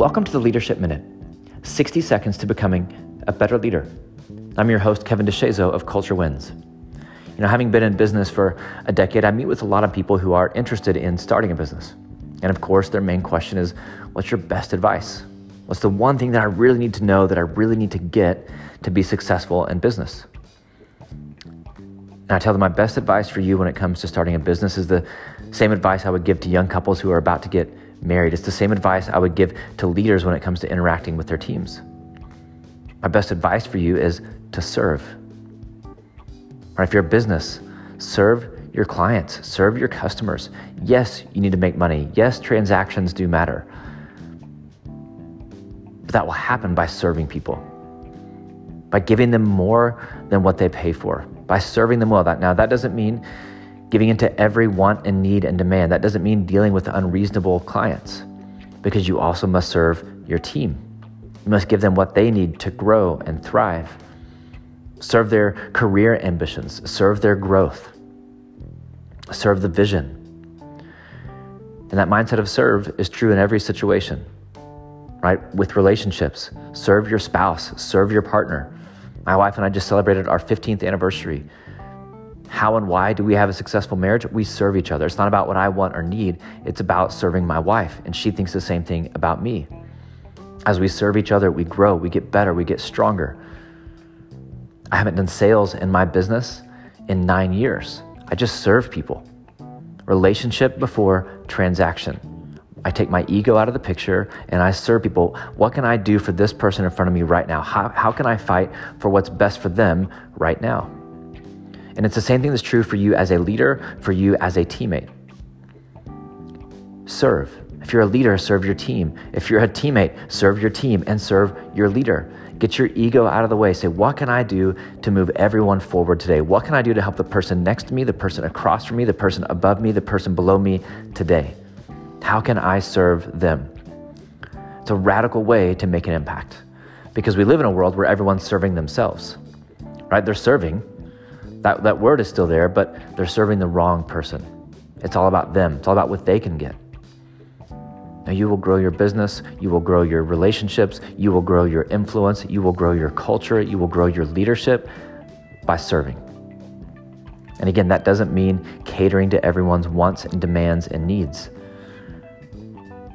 Welcome to the Leadership Minute 60 seconds to becoming a better leader. I'm your host, Kevin DeShazo of Culture Wins. You know, having been in business for a decade, I meet with a lot of people who are interested in starting a business. And of course, their main question is what's your best advice? What's the one thing that I really need to know that I really need to get to be successful in business? And I tell them my best advice for you when it comes to starting a business is the same advice I would give to young couples who are about to get married. It's the same advice I would give to leaders when it comes to interacting with their teams. My best advice for you is to serve. Right, if you're a business, serve your clients, serve your customers. Yes, you need to make money. Yes, transactions do matter. But that will happen by serving people, by giving them more than what they pay for, by serving them well. That Now, that doesn't mean giving into every want and need and demand. That doesn't mean dealing with unreasonable clients because you also must serve your team. You must give them what they need to grow and thrive. Serve their career ambitions, serve their growth, serve the vision. And that mindset of serve is true in every situation, right? With relationships, serve your spouse, serve your partner. My wife and I just celebrated our 15th anniversary how and why do we have a successful marriage? We serve each other. It's not about what I want or need, it's about serving my wife. And she thinks the same thing about me. As we serve each other, we grow, we get better, we get stronger. I haven't done sales in my business in nine years. I just serve people. Relationship before transaction. I take my ego out of the picture and I serve people. What can I do for this person in front of me right now? How, how can I fight for what's best for them right now? And it's the same thing that's true for you as a leader, for you as a teammate. Serve. If you're a leader, serve your team. If you're a teammate, serve your team and serve your leader. Get your ego out of the way. Say, what can I do to move everyone forward today? What can I do to help the person next to me, the person across from me, the person above me, the person below me today? How can I serve them? It's a radical way to make an impact because we live in a world where everyone's serving themselves, right? They're serving, that, that word is still there, but they're serving the wrong person. It's all about them, it's all about what they can get. Now, you will grow your business, you will grow your relationships, you will grow your influence, you will grow your culture, you will grow your leadership by serving. And again, that doesn't mean catering to everyone's wants and demands and needs.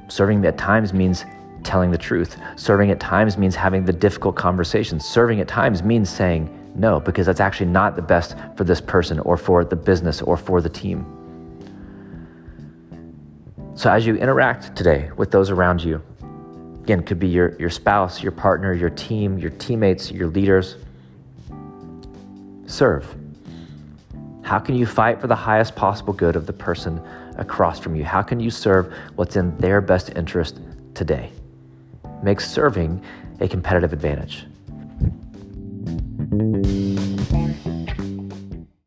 Serving at times means telling the truth. Serving at times means having the difficult conversations. Serving at times means saying no, because that's actually not the best for this person or for the business or for the team. So as you interact today with those around you, again, could be your, your spouse, your partner, your team, your teammates, your leaders, serve. How can you fight for the highest possible good of the person across from you? How can you serve what's in their best interest today? Make serving a competitive advantage.